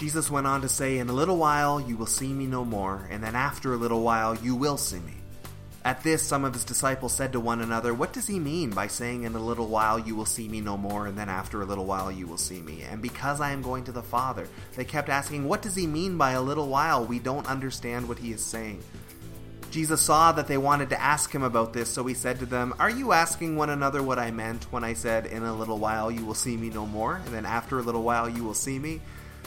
Jesus went on to say, In a little while you will see me no more, and then after a little while you will see me. At this, some of his disciples said to one another, What does he mean by saying, In a little while you will see me no more, and then after a little while you will see me? And because I am going to the Father, they kept asking, What does he mean by a little while? We don't understand what he is saying. Jesus saw that they wanted to ask him about this, so he said to them, Are you asking one another what I meant when I said, In a little while you will see me no more, and then after a little while you will see me?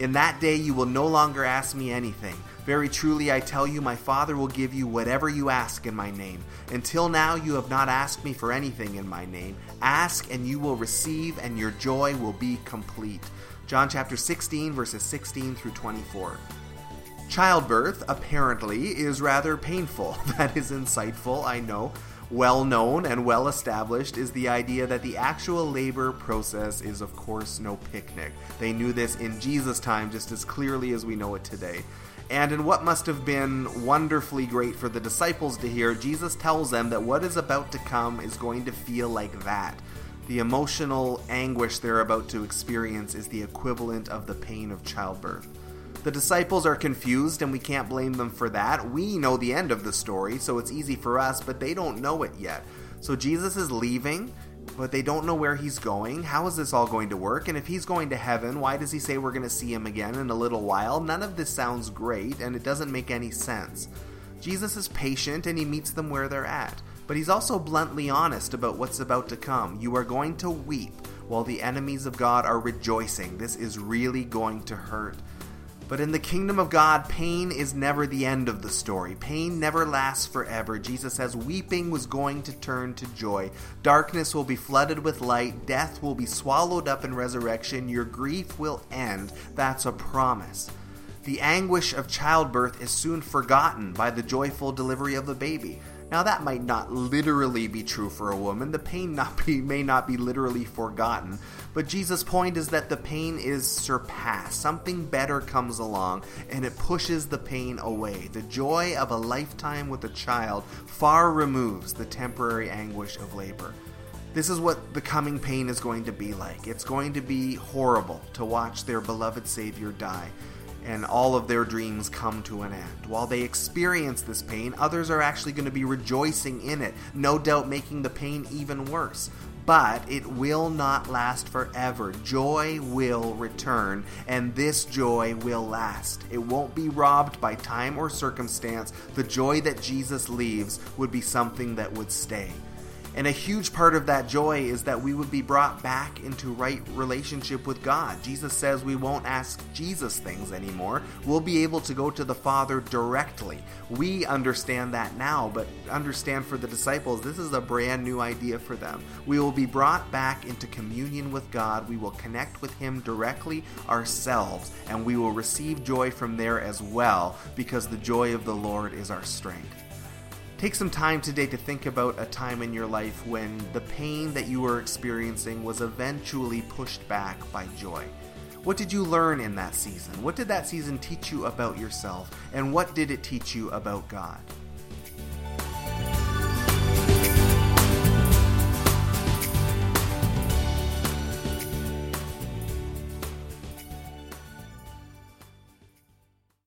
In that day you will no longer ask me anything. Very truly I tell you, my Father will give you whatever you ask in my name. Until now you have not asked me for anything in my name. Ask and you will receive, and your joy will be complete. John chapter 16, verses 16 through 24. Childbirth, apparently, is rather painful. That is insightful, I know well known and well established is the idea that the actual labor process is, of course, no picnic. They knew this in Jesus' time just as clearly as we know it today. And in what must have been wonderfully great for the disciples to hear, Jesus tells them that what is about to come is going to feel like that. The emotional anguish they're about to experience is the equivalent of the pain of childbirth. The disciples are confused, and we can't blame them for that. We know the end of the story, so it's easy for us, but they don't know it yet. So Jesus is leaving, but they don't know where he's going. How is this all going to work? And if he's going to heaven, why does he say we're going to see him again in a little while? None of this sounds great, and it doesn't make any sense. Jesus is patient and he meets them where they're at, but he's also bluntly honest about what's about to come. You are going to weep while the enemies of God are rejoicing. This is really going to hurt. But in the kingdom of God, pain is never the end of the story. Pain never lasts forever. Jesus says weeping was going to turn to joy. Darkness will be flooded with light. Death will be swallowed up in resurrection. Your grief will end. That's a promise. The anguish of childbirth is soon forgotten by the joyful delivery of the baby. Now that might not literally be true for a woman. The pain not be, may not be literally forgotten, but Jesus' point is that the pain is surpassed. Something better comes along and it pushes the pain away. The joy of a lifetime with a child far removes the temporary anguish of labor. This is what the coming pain is going to be like. It's going to be horrible to watch their beloved Savior die and all of their dreams come to an end. While they experience this pain, others are actually going to be rejoicing in it, no doubt making the pain even worse. But it will not last forever. Joy will return, and this joy will last. It won't be robbed by time or circumstance. The joy that Jesus leaves would be something that would stay. And a huge part of that joy is that we would be brought back into right relationship with God. Jesus says we won't ask Jesus things anymore. We'll be able to go to the Father directly. We understand that now, but understand for the disciples, this is a brand new idea for them. We will be brought back into communion with God. We will connect with Him directly ourselves, and we will receive joy from there as well, because the joy of the Lord is our strength. Take some time today to think about a time in your life when the pain that you were experiencing was eventually pushed back by joy. What did you learn in that season? What did that season teach you about yourself? And what did it teach you about God?